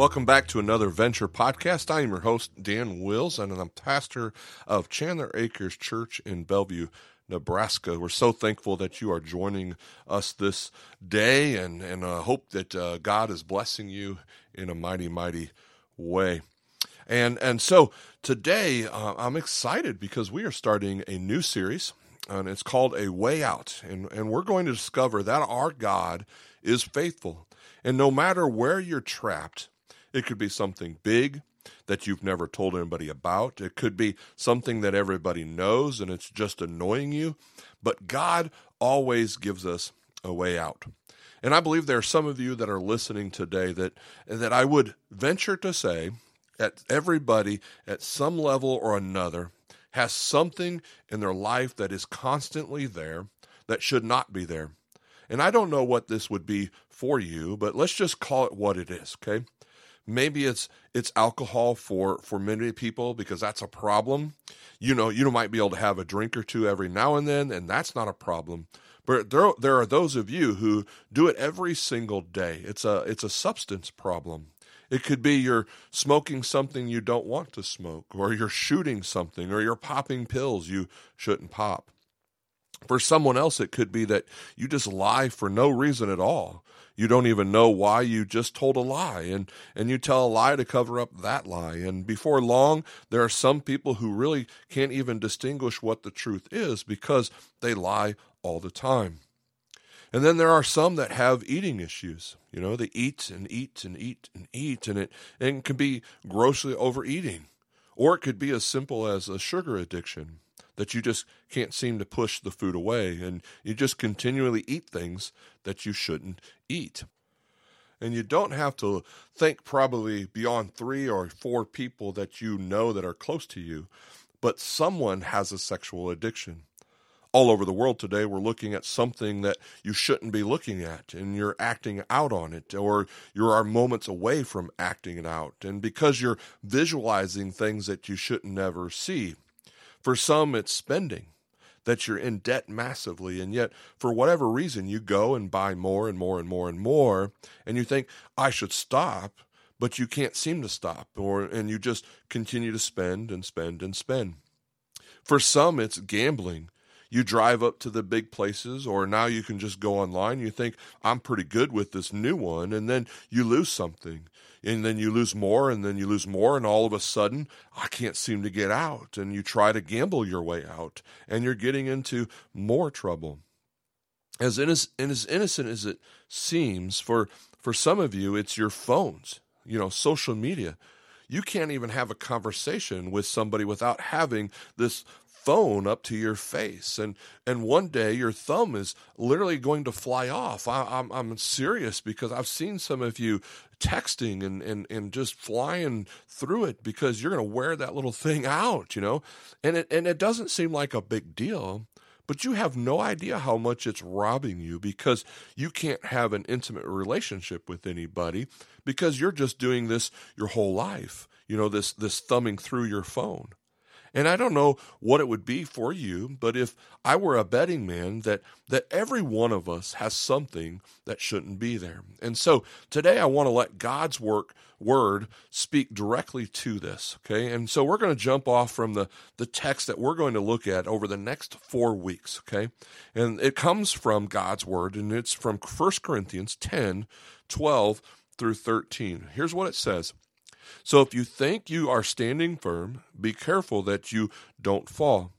Welcome back to another Venture podcast. I am your host, Dan Wills, and I'm pastor of Chandler Acres Church in Bellevue, Nebraska. We're so thankful that you are joining us this day and, and uh, hope that uh, God is blessing you in a mighty, mighty way. And, and so today uh, I'm excited because we are starting a new series, and it's called A Way Out. And, and we're going to discover that our God is faithful. And no matter where you're trapped, it could be something big that you've never told anybody about. It could be something that everybody knows and it's just annoying you. But God always gives us a way out. And I believe there are some of you that are listening today that that I would venture to say that everybody at some level or another has something in their life that is constantly there that should not be there. And I don't know what this would be for you, but let's just call it what it is, okay? Maybe it's it's alcohol for for many people because that's a problem. You know you might be able to have a drink or two every now and then and that's not a problem. But there there are those of you who do it every single day. It's a it's a substance problem. It could be you're smoking something you don't want to smoke or you're shooting something or you're popping pills you shouldn't pop. For someone else, it could be that you just lie for no reason at all. You don't even know why you just told a lie, and, and you tell a lie to cover up that lie. And before long, there are some people who really can't even distinguish what the truth is because they lie all the time. And then there are some that have eating issues. You know, they eat and eat and eat and eat, and it, and it can be grossly overeating. Or it could be as simple as a sugar addiction that you just can't seem to push the food away and you just continually eat things that you shouldn't eat. And you don't have to think probably beyond three or four people that you know that are close to you, but someone has a sexual addiction. All over the world today, we're looking at something that you shouldn't be looking at, and you're acting out on it, or you are moments away from acting it out. And because you're visualizing things that you shouldn't never see, for some, it's spending, that you're in debt massively. And yet, for whatever reason, you go and buy more and more and more and more. And you think, I should stop, but you can't seem to stop. Or, and you just continue to spend and spend and spend. For some, it's gambling. You drive up to the big places, or now you can just go online. You think, I'm pretty good with this new one. And then you lose something and then you lose more and then you lose more and all of a sudden I can't seem to get out and you try to gamble your way out and you're getting into more trouble. As, as innocent as it seems for for some of you it's your phones, you know, social media. You can't even have a conversation with somebody without having this phone up to your face and and one day your thumb is literally going to fly off. I, am I'm, I'm serious because i've seen some of you texting and, and and just flying through it because you're going to wear that little thing out you know? And it and it doesn't seem like a big deal but you have no idea how much it's robbing you because you can't have an intimate relationship with anybody because you're just doing this your whole life you know this this thumbing through your phone and I don't know what it would be for you, but if I were a betting man, that that every one of us has something that shouldn't be there. And so today I want to let God's work word speak directly to this. Okay. And so we're going to jump off from the, the text that we're going to look at over the next four weeks. Okay. And it comes from God's word, and it's from 1 Corinthians 10, 12 through 13. Here's what it says. So if you think you are standing firm, be careful that you don't fall.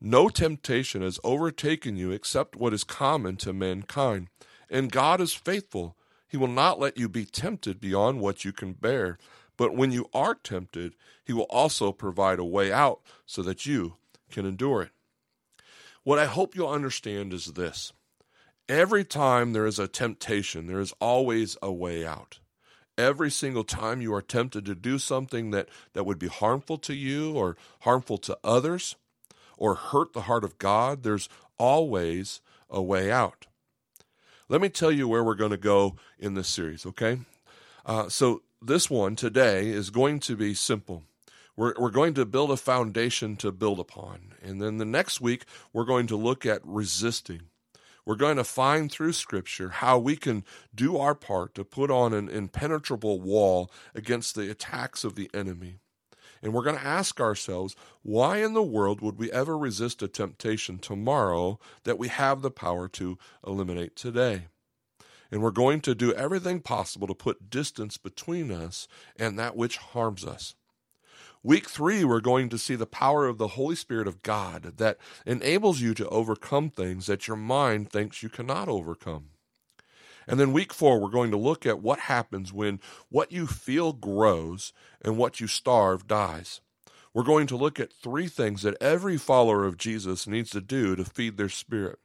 No temptation has overtaken you except what is common to mankind. And God is faithful. He will not let you be tempted beyond what you can bear. But when you are tempted, He will also provide a way out so that you can endure it. What I hope you'll understand is this every time there is a temptation, there is always a way out. Every single time you are tempted to do something that, that would be harmful to you or harmful to others or hurt the heart of God, there's always a way out. Let me tell you where we're going to go in this series, okay? Uh, so, this one today is going to be simple. We're, we're going to build a foundation to build upon. And then the next week, we're going to look at resisting. We're going to find through Scripture how we can do our part to put on an impenetrable wall against the attacks of the enemy. And we're going to ask ourselves, why in the world would we ever resist a temptation tomorrow that we have the power to eliminate today? And we're going to do everything possible to put distance between us and that which harms us. Week three, we're going to see the power of the Holy Spirit of God that enables you to overcome things that your mind thinks you cannot overcome. And then week four, we're going to look at what happens when what you feel grows and what you starve dies. We're going to look at three things that every follower of Jesus needs to do to feed their spirit.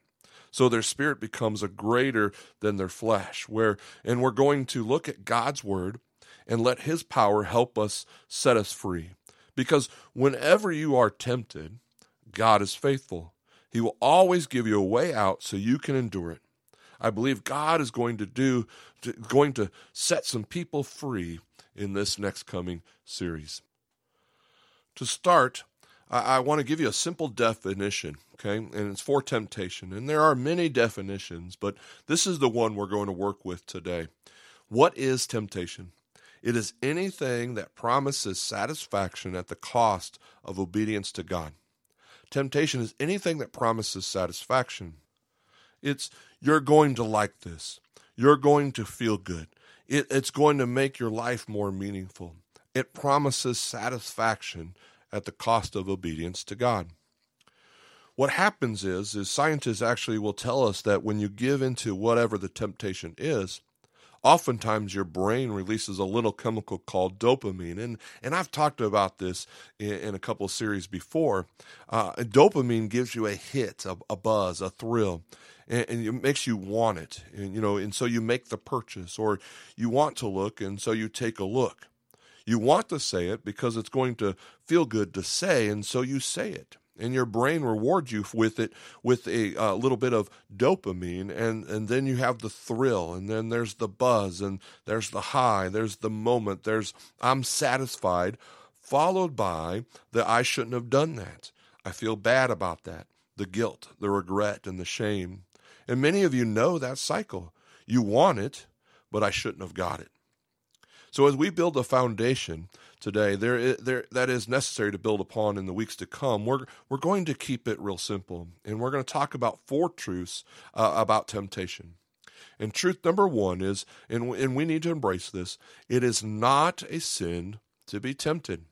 So their spirit becomes a greater than their flesh. Where and we're going to look at God's word and let his power help us set us free. Because whenever you are tempted, God is faithful. He will always give you a way out so you can endure it. I believe God is going to do going to set some people free in this next coming series. To start, I, I want to give you a simple definition, okay? And it's for temptation. And there are many definitions, but this is the one we're going to work with today. What is temptation? It is anything that promises satisfaction at the cost of obedience to God. Temptation is anything that promises satisfaction. It's you're going to like this. You're going to feel good. It, it's going to make your life more meaningful. It promises satisfaction at the cost of obedience to God. What happens is, is scientists actually will tell us that when you give into whatever the temptation is, oftentimes your brain releases a little chemical called dopamine. And, and I've talked about this in, in a couple of series before. Uh, dopamine gives you a hit, a, a buzz, a thrill. And, and, it makes you want it, and you know, and so you make the purchase, or you want to look, and so you take a look. You want to say it because it's going to feel good to say, and so you say it and your brain rewards you with it with a uh, little bit of dopamine and and then you have the thrill and then there's the buzz and there's the high there's the moment there's i'm satisfied followed by the i shouldn't have done that. I feel bad about that the guilt the regret and the shame. And many of you know that cycle. You want it but i shouldn't have got it. So as we build a foundation today, there, there that is necessary to build upon in the weeks to come. We're we're going to keep it real simple, and we're going to talk about four truths uh, about temptation. And truth number one is, and and we need to embrace this: it is not a sin to be tempted.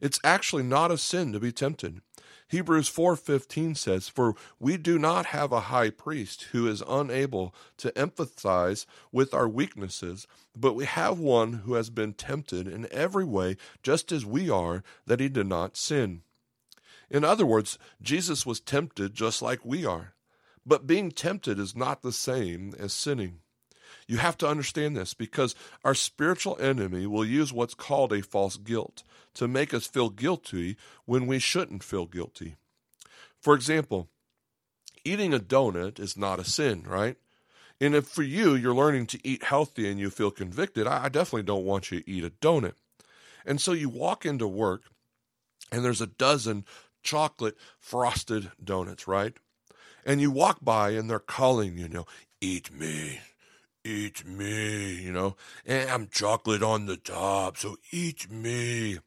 It's actually not a sin to be tempted. Hebrews 4:15 says, "For we do not have a high priest who is unable to empathize with our weaknesses, but we have one who has been tempted in every way just as we are, that he did not sin." In other words, Jesus was tempted just like we are. But being tempted is not the same as sinning. You have to understand this because our spiritual enemy will use what's called a false guilt to make us feel guilty when we shouldn't feel guilty. For example, eating a donut is not a sin, right? And if for you, you're learning to eat healthy and you feel convicted, I definitely don't want you to eat a donut. And so you walk into work and there's a dozen chocolate frosted donuts, right? And you walk by and they're calling you, know, eat me, eat me, you know, and I'm chocolate on the top, so eat me.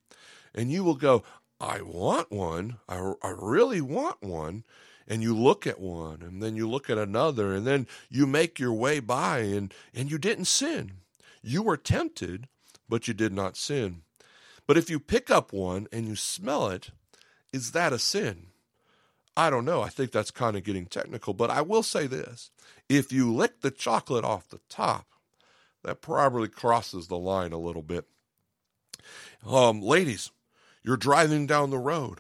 And you will go, I want one. I, I really want one. And you look at one, and then you look at another, and then you make your way by, and, and you didn't sin. You were tempted, but you did not sin. But if you pick up one and you smell it, is that a sin? I don't know. I think that's kind of getting technical, but I will say this. If you lick the chocolate off the top, that probably crosses the line a little bit. Um, ladies, you're driving down the road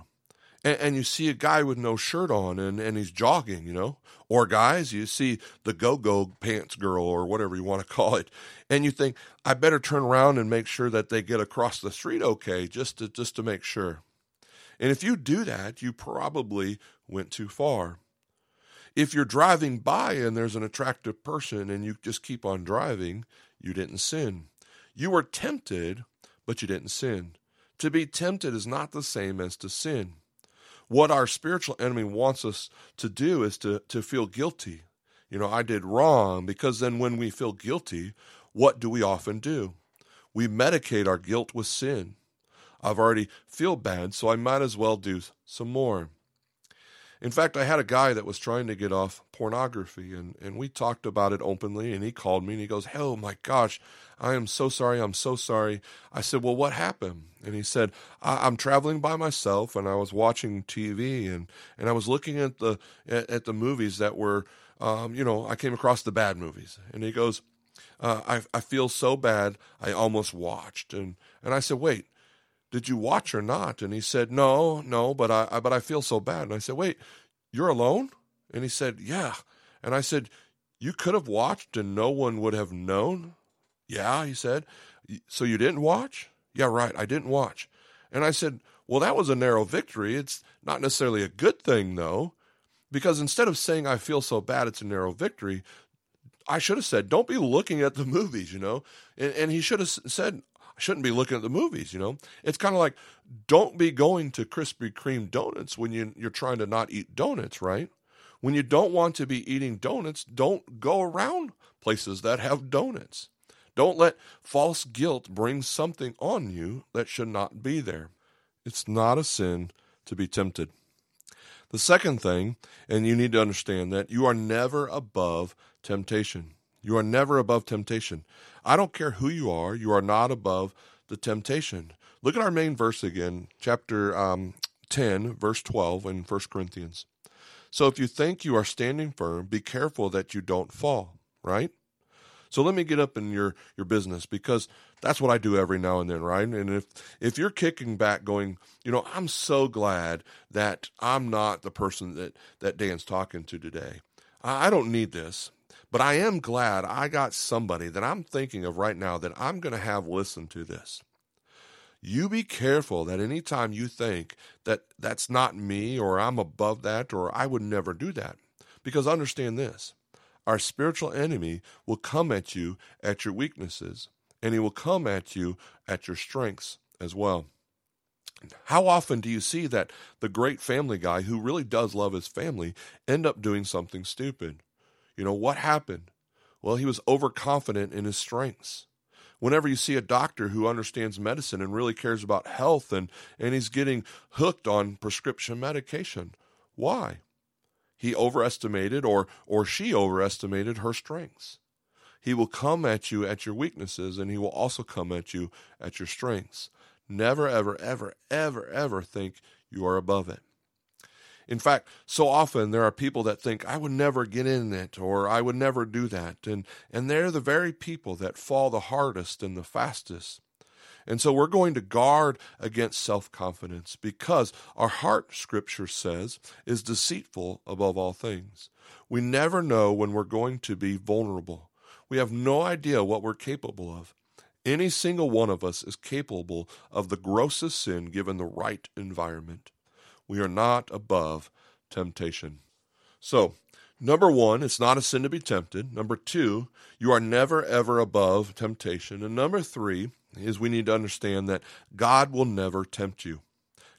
and, and you see a guy with no shirt on and, and he's jogging, you know, or guys, you see the go go pants girl or whatever you want to call it, and you think, I better turn around and make sure that they get across the street okay, just to, just to make sure. And if you do that, you probably went too far. If you're driving by and there's an attractive person and you just keep on driving, you didn't sin. You were tempted, but you didn't sin. To be tempted is not the same as to sin. What our spiritual enemy wants us to do is to, to feel guilty. You know, I did wrong because then when we feel guilty, what do we often do? We medicate our guilt with sin. I've already feel bad, so I might as well do some more. In fact, I had a guy that was trying to get off pornography, and, and we talked about it openly. And he called me and he goes, Oh my gosh, I am so sorry. I'm so sorry. I said, Well, what happened? And he said, I- am traveling by myself, and I was watching TV, and, and I was looking at the at, at the movies that were, um, you know, I came across the bad movies. And he goes, uh, I, I feel so bad, I almost watched. And, and I said, Wait, did you watch or not? And he said, no, no, but I, I, but I feel so bad. And I said, wait, you're alone? And he said, yeah. And I said, you could have watched and no one would have known. Yeah, he said. So you didn't watch? Yeah, right. I didn't watch. And I said, well, that was a narrow victory. It's not necessarily a good thing, though, because instead of saying I feel so bad, it's a narrow victory. I should have said, don't be looking at the movies, you know? And, and he should have said, shouldn't be looking at the movies, you know? It's kind of like don't be going to Krispy Kreme donuts when you, you're trying to not eat donuts, right? When you don't want to be eating donuts, don't go around places that have donuts. Don't let false guilt bring something on you that should not be there. It's not a sin to be tempted. The second thing, and you need to understand that you are never above temptation. You are never above temptation. I don't care who you are, you are not above the temptation. Look at our main verse again, chapter um, 10, verse 12 in 1 Corinthians. So if you think you are standing firm, be careful that you don't fall, right? So let me get up in your, your business because that's what I do every now and then, right? And if if you're kicking back going, you know, I'm so glad that I'm not the person that, that Dan's talking to today. I, I don't need this. But I am glad I got somebody that I'm thinking of right now that I'm going to have listen to this. You be careful that anytime you think that that's not me or I'm above that or I would never do that. Because understand this our spiritual enemy will come at you at your weaknesses, and he will come at you at your strengths as well. How often do you see that the great family guy who really does love his family end up doing something stupid? You know, what happened? Well, he was overconfident in his strengths. Whenever you see a doctor who understands medicine and really cares about health and, and he's getting hooked on prescription medication, why? He overestimated or, or she overestimated her strengths. He will come at you at your weaknesses and he will also come at you at your strengths. Never, ever, ever, ever, ever think you are above it. In fact, so often there are people that think, I would never get in it or I would never do that. And, and they're the very people that fall the hardest and the fastest. And so we're going to guard against self confidence because our heart, scripture says, is deceitful above all things. We never know when we're going to be vulnerable. We have no idea what we're capable of. Any single one of us is capable of the grossest sin given the right environment. We are not above temptation. So, number one, it's not a sin to be tempted. Number two, you are never, ever above temptation. And number three is we need to understand that God will never tempt you.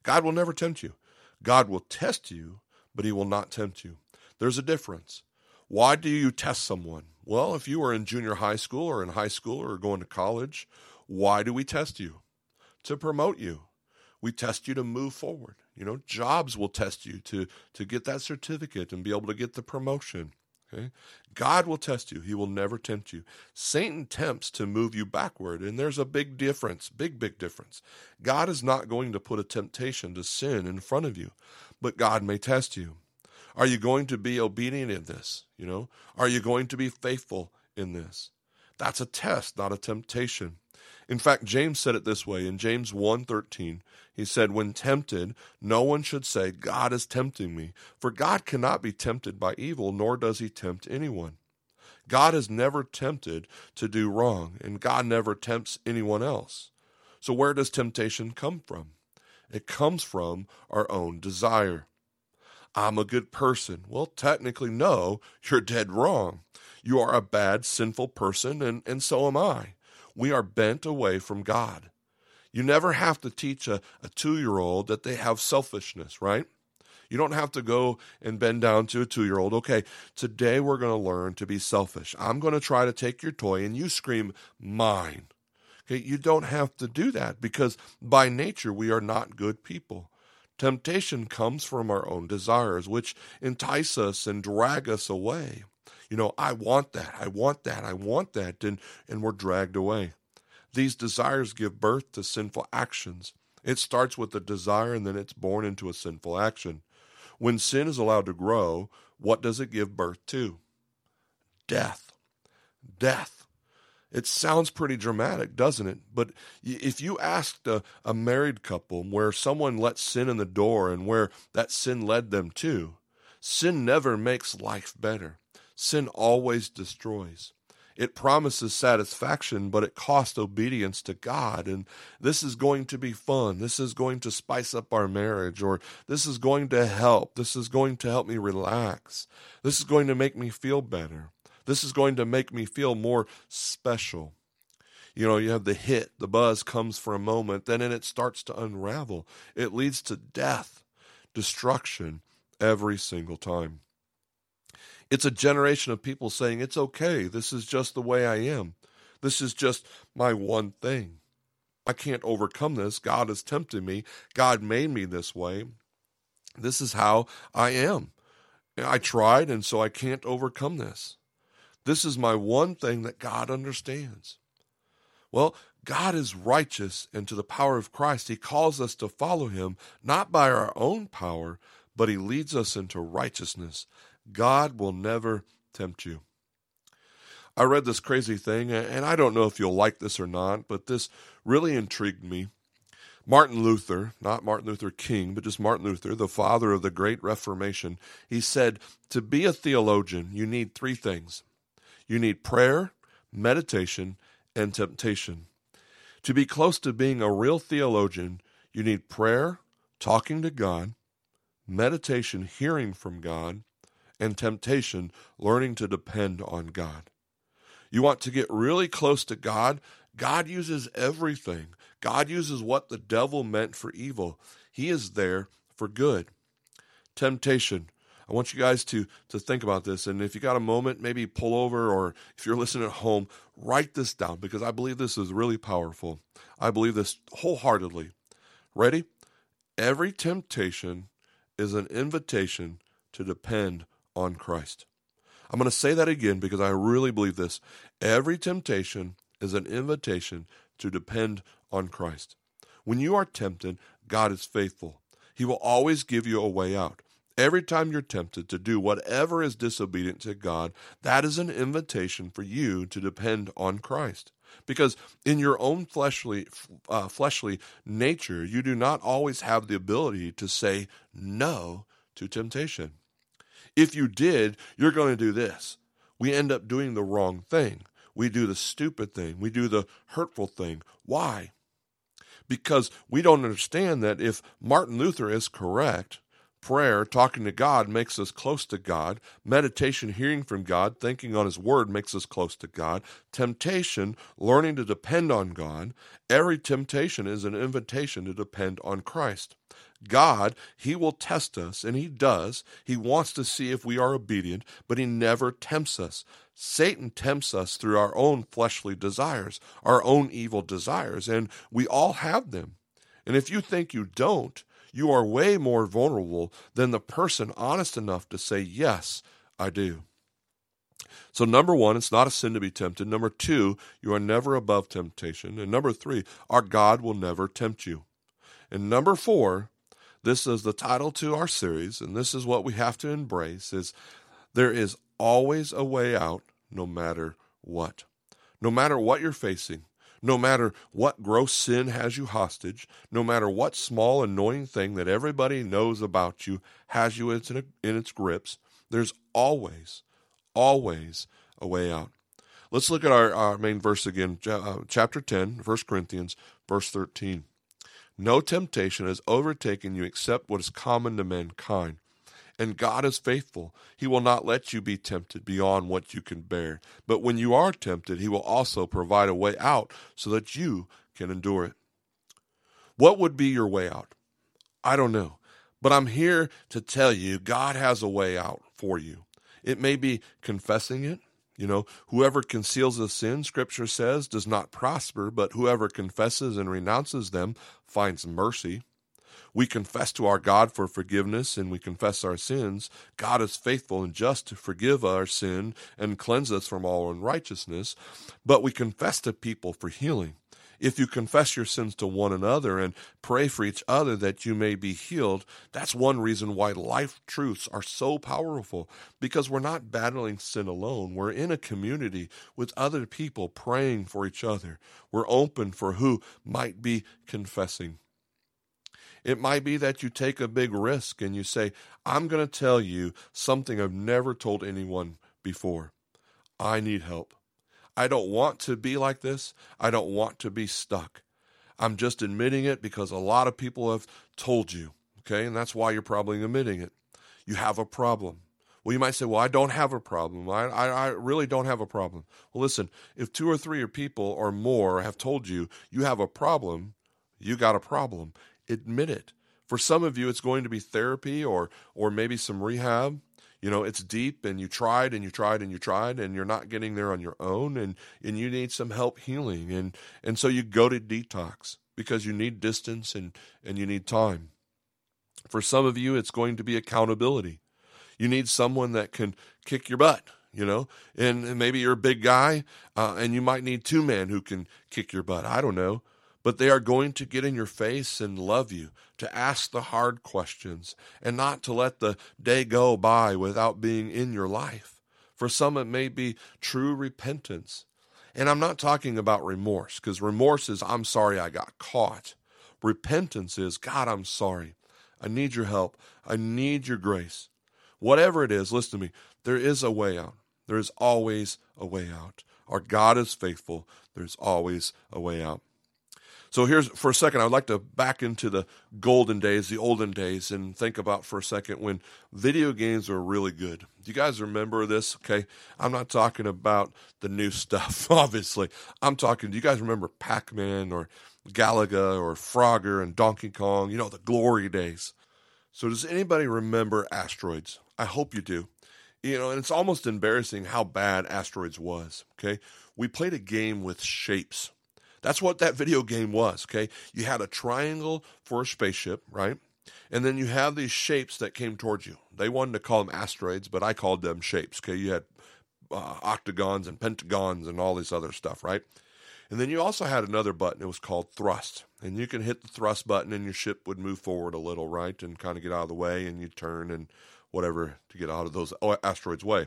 God will never tempt you. God will test you, but he will not tempt you. There's a difference. Why do you test someone? Well, if you are in junior high school or in high school or going to college, why do we test you? To promote you. We test you to move forward. You know, jobs will test you to to get that certificate and be able to get the promotion. Okay? God will test you. He will never tempt you. Satan tempts to move you backward, and there's a big difference, big big difference. God is not going to put a temptation to sin in front of you, but God may test you. Are you going to be obedient in this? You know, are you going to be faithful in this? That's a test, not a temptation. In fact, James said it this way in James 1:13. He said, "When tempted, no one should say, God is tempting me, for God cannot be tempted by evil, nor does he tempt anyone." God is never tempted to do wrong, and God never tempts anyone else. So where does temptation come from? It comes from our own desire. I'm a good person. Well, technically, no, you're dead wrong. You are a bad, sinful person, and, and so am I. We are bent away from God. You never have to teach a, a two year old that they have selfishness, right? You don't have to go and bend down to a two year old. Okay, today we're going to learn to be selfish. I'm going to try to take your toy and you scream, mine. Okay, you don't have to do that because by nature we are not good people. Temptation comes from our own desires, which entice us and drag us away. You know, I want that, I want that, I want that, and, and we're dragged away. These desires give birth to sinful actions. It starts with a desire and then it's born into a sinful action. When sin is allowed to grow, what does it give birth to? Death. Death. It sounds pretty dramatic, doesn't it? But if you asked a, a married couple where someone let sin in the door and where that sin led them to, sin never makes life better. Sin always destroys. It promises satisfaction, but it costs obedience to God. And this is going to be fun. This is going to spice up our marriage, or this is going to help. This is going to help me relax. This is going to make me feel better. This is going to make me feel more special. You know, you have the hit, the buzz comes for a moment, then it starts to unravel. It leads to death, destruction every single time. It's a generation of people saying, It's okay. This is just the way I am. This is just my one thing. I can't overcome this. God has tempted me. God made me this way. This is how I am. I tried, and so I can't overcome this. This is my one thing that God understands. Well, God is righteous, and to the power of Christ, He calls us to follow Him, not by our own power, but He leads us into righteousness. God will never tempt you. I read this crazy thing, and I don't know if you'll like this or not, but this really intrigued me. Martin Luther, not Martin Luther King, but just Martin Luther, the father of the Great Reformation, he said, To be a theologian, you need three things you need prayer, meditation, and temptation. To be close to being a real theologian, you need prayer, talking to God, meditation, hearing from God, and temptation, learning to depend on God. You want to get really close to God? God uses everything. God uses what the devil meant for evil. He is there for good. Temptation. I want you guys to to think about this, and if you got a moment, maybe pull over, or if you're listening at home, write this down because I believe this is really powerful. I believe this wholeheartedly. Ready? Every temptation is an invitation to depend on Christ. I'm going to say that again because I really believe this. Every temptation is an invitation to depend on Christ. When you are tempted, God is faithful. He will always give you a way out. Every time you're tempted to do whatever is disobedient to God, that is an invitation for you to depend on Christ. Because in your own fleshly, uh, fleshly nature, you do not always have the ability to say no to temptation. If you did, you're going to do this. We end up doing the wrong thing. We do the stupid thing. We do the hurtful thing. Why? Because we don't understand that if Martin Luther is correct, Prayer, talking to God, makes us close to God. Meditation, hearing from God, thinking on His Word, makes us close to God. Temptation, learning to depend on God. Every temptation is an invitation to depend on Christ. God, He will test us, and He does. He wants to see if we are obedient, but He never tempts us. Satan tempts us through our own fleshly desires, our own evil desires, and we all have them. And if you think you don't, you are way more vulnerable than the person honest enough to say, Yes, I do. So, number one, it's not a sin to be tempted. Number two, you are never above temptation. And number three, our God will never tempt you. And number four, this is the title to our series, and this is what we have to embrace is there is always a way out no matter what. No matter what you're facing, no matter what gross sin has you hostage, no matter what small annoying thing that everybody knows about you has you in, its grips, there's always, always a way out. Let's look at our, our main verse again, uh, chapter 10, 1 Corinthians, verse 13. No temptation has overtaken you except what is common to mankind. And God is faithful. He will not let you be tempted beyond what you can bear. But when you are tempted, He will also provide a way out so that you can endure it. What would be your way out? I don't know. But I'm here to tell you God has a way out for you. It may be confessing it. You know, whoever conceals a sin, Scripture says, does not prosper, but whoever confesses and renounces them finds mercy we confess to our God for forgiveness and we confess our sins, God is faithful and just to forgive our sin and cleanse us from all unrighteousness. But we confess to people for healing. If you confess your sins to one another and pray for each other that you may be healed, that's one reason why life truths are so powerful because we're not battling sin alone. We're in a community with other people praying for each other. We're open for who might be confessing. It might be that you take a big risk and you say, I'm going to tell you something I've never told anyone before. I need help. I don't want to be like this. I don't want to be stuck. I'm just admitting it because a lot of people have told you, okay? And that's why you're probably admitting it. You have a problem. Well, you might say, Well, I don't have a problem. I, I, I, really don't have a problem. Well, listen, if two or three people or more have told you you have a problem, you got a problem admit it. For some of you, it's going to be therapy or or maybe some rehab. You know, it's deep and you tried and you tried and you tried and you're not getting there on your own and, and you need some help healing. And, and so you go to detox because you need distance and, and you need time. For some of you, it's going to be accountability. You need someone that can kick your butt, you know, and, maybe you're a big guy uh, and you might need two men who can kick your butt. I don't know but they are going to get in your face and love you, to ask the hard questions, and not to let the day go by without being in your life. For some, it may be true repentance. And I'm not talking about remorse, because remorse is, I'm sorry I got caught. Repentance is, God, I'm sorry. I need your help. I need your grace. Whatever it is, listen to me, there is a way out. There is always a way out. Our God is faithful. There's always a way out. So here's for a second, I'd like to back into the golden days, the olden days, and think about for a second when video games were really good. Do you guys remember this? Okay. I'm not talking about the new stuff, obviously. I'm talking, do you guys remember Pac Man or Galaga or Frogger and Donkey Kong? You know, the glory days. So does anybody remember Asteroids? I hope you do. You know, and it's almost embarrassing how bad Asteroids was. Okay. We played a game with shapes that's what that video game was, okay? You had a triangle for a spaceship, right? And then you have these shapes that came towards you. They wanted to call them asteroids, but I called them shapes, okay? You had uh, octagons and pentagons and all this other stuff, right? And then you also had another button. It was called thrust. And you can hit the thrust button and your ship would move forward a little, right? And kind of get out of the way and you turn and whatever to get out of those asteroids' way.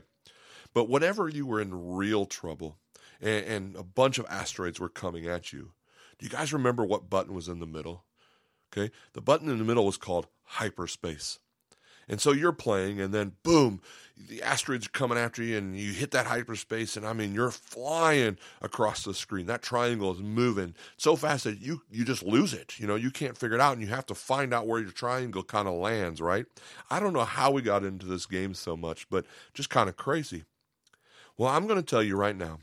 But whenever you were in real trouble, and, and a bunch of asteroids were coming at you. Do you guys remember what button was in the middle? Okay, the button in the middle was called hyperspace. And so you're playing, and then boom, the asteroids are coming after you, and you hit that hyperspace, and I mean, you're flying across the screen. That triangle is moving so fast that you you just lose it. You know, you can't figure it out, and you have to find out where your triangle kind of lands. Right? I don't know how we got into this game so much, but just kind of crazy. Well, I'm going to tell you right now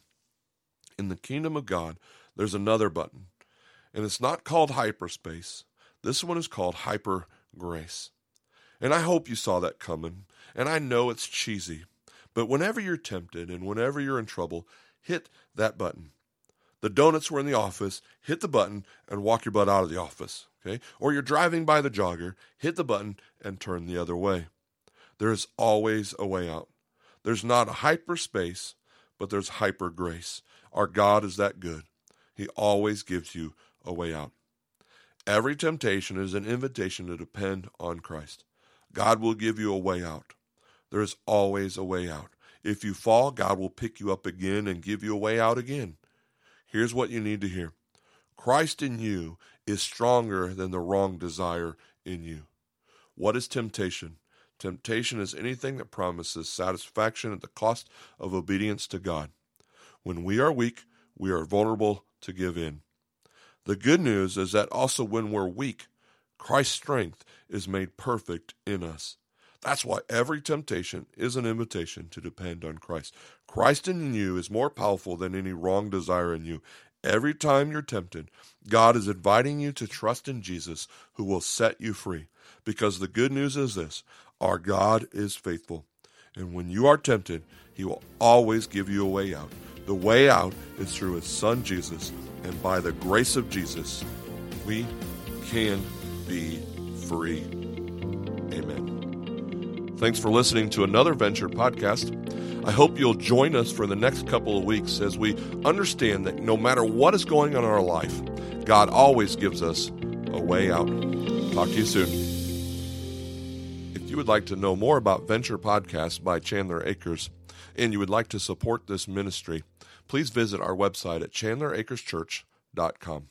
in the kingdom of God, there's another button. And it's not called hyperspace. This one is called hyper grace. And I hope you saw that coming. And I know it's cheesy. But whenever you're tempted and whenever you're in trouble, hit that button. The donuts were in the office, hit the button and walk your butt out of the office. Okay? Or you're driving by the jogger, hit the button and turn the other way. There is always a way out. There's not a hyperspace, but there's hyper grace. Our God is that good. He always gives you a way out. Every temptation is an invitation to depend on Christ. God will give you a way out. There is always a way out. If you fall, God will pick you up again and give you a way out again. here's what you need to hear Christ in you is stronger than the wrong desire in you. What is temptation? Temptation is anything that promises satisfaction at the cost of obedience to God. When we are weak, we are vulnerable to give in. The good news is that also when we're weak, Christ's strength is made perfect in us. That's why every temptation is an invitation to depend on Christ. Christ in you is more powerful than any wrong desire in you. Every time you're tempted, God is inviting you to trust in Jesus who will set you free. Because the good news is this our God is faithful. And when you are tempted, he will always give you a way out. The way out is through his son Jesus. And by the grace of Jesus, we can be free. Amen. Thanks for listening to another Venture podcast. I hope you'll join us for the next couple of weeks as we understand that no matter what is going on in our life, God always gives us a way out. Talk to you soon. You would like to know more about Venture Podcast by Chandler Acres and you would like to support this ministry, please visit our website at chandleracreschurch.com.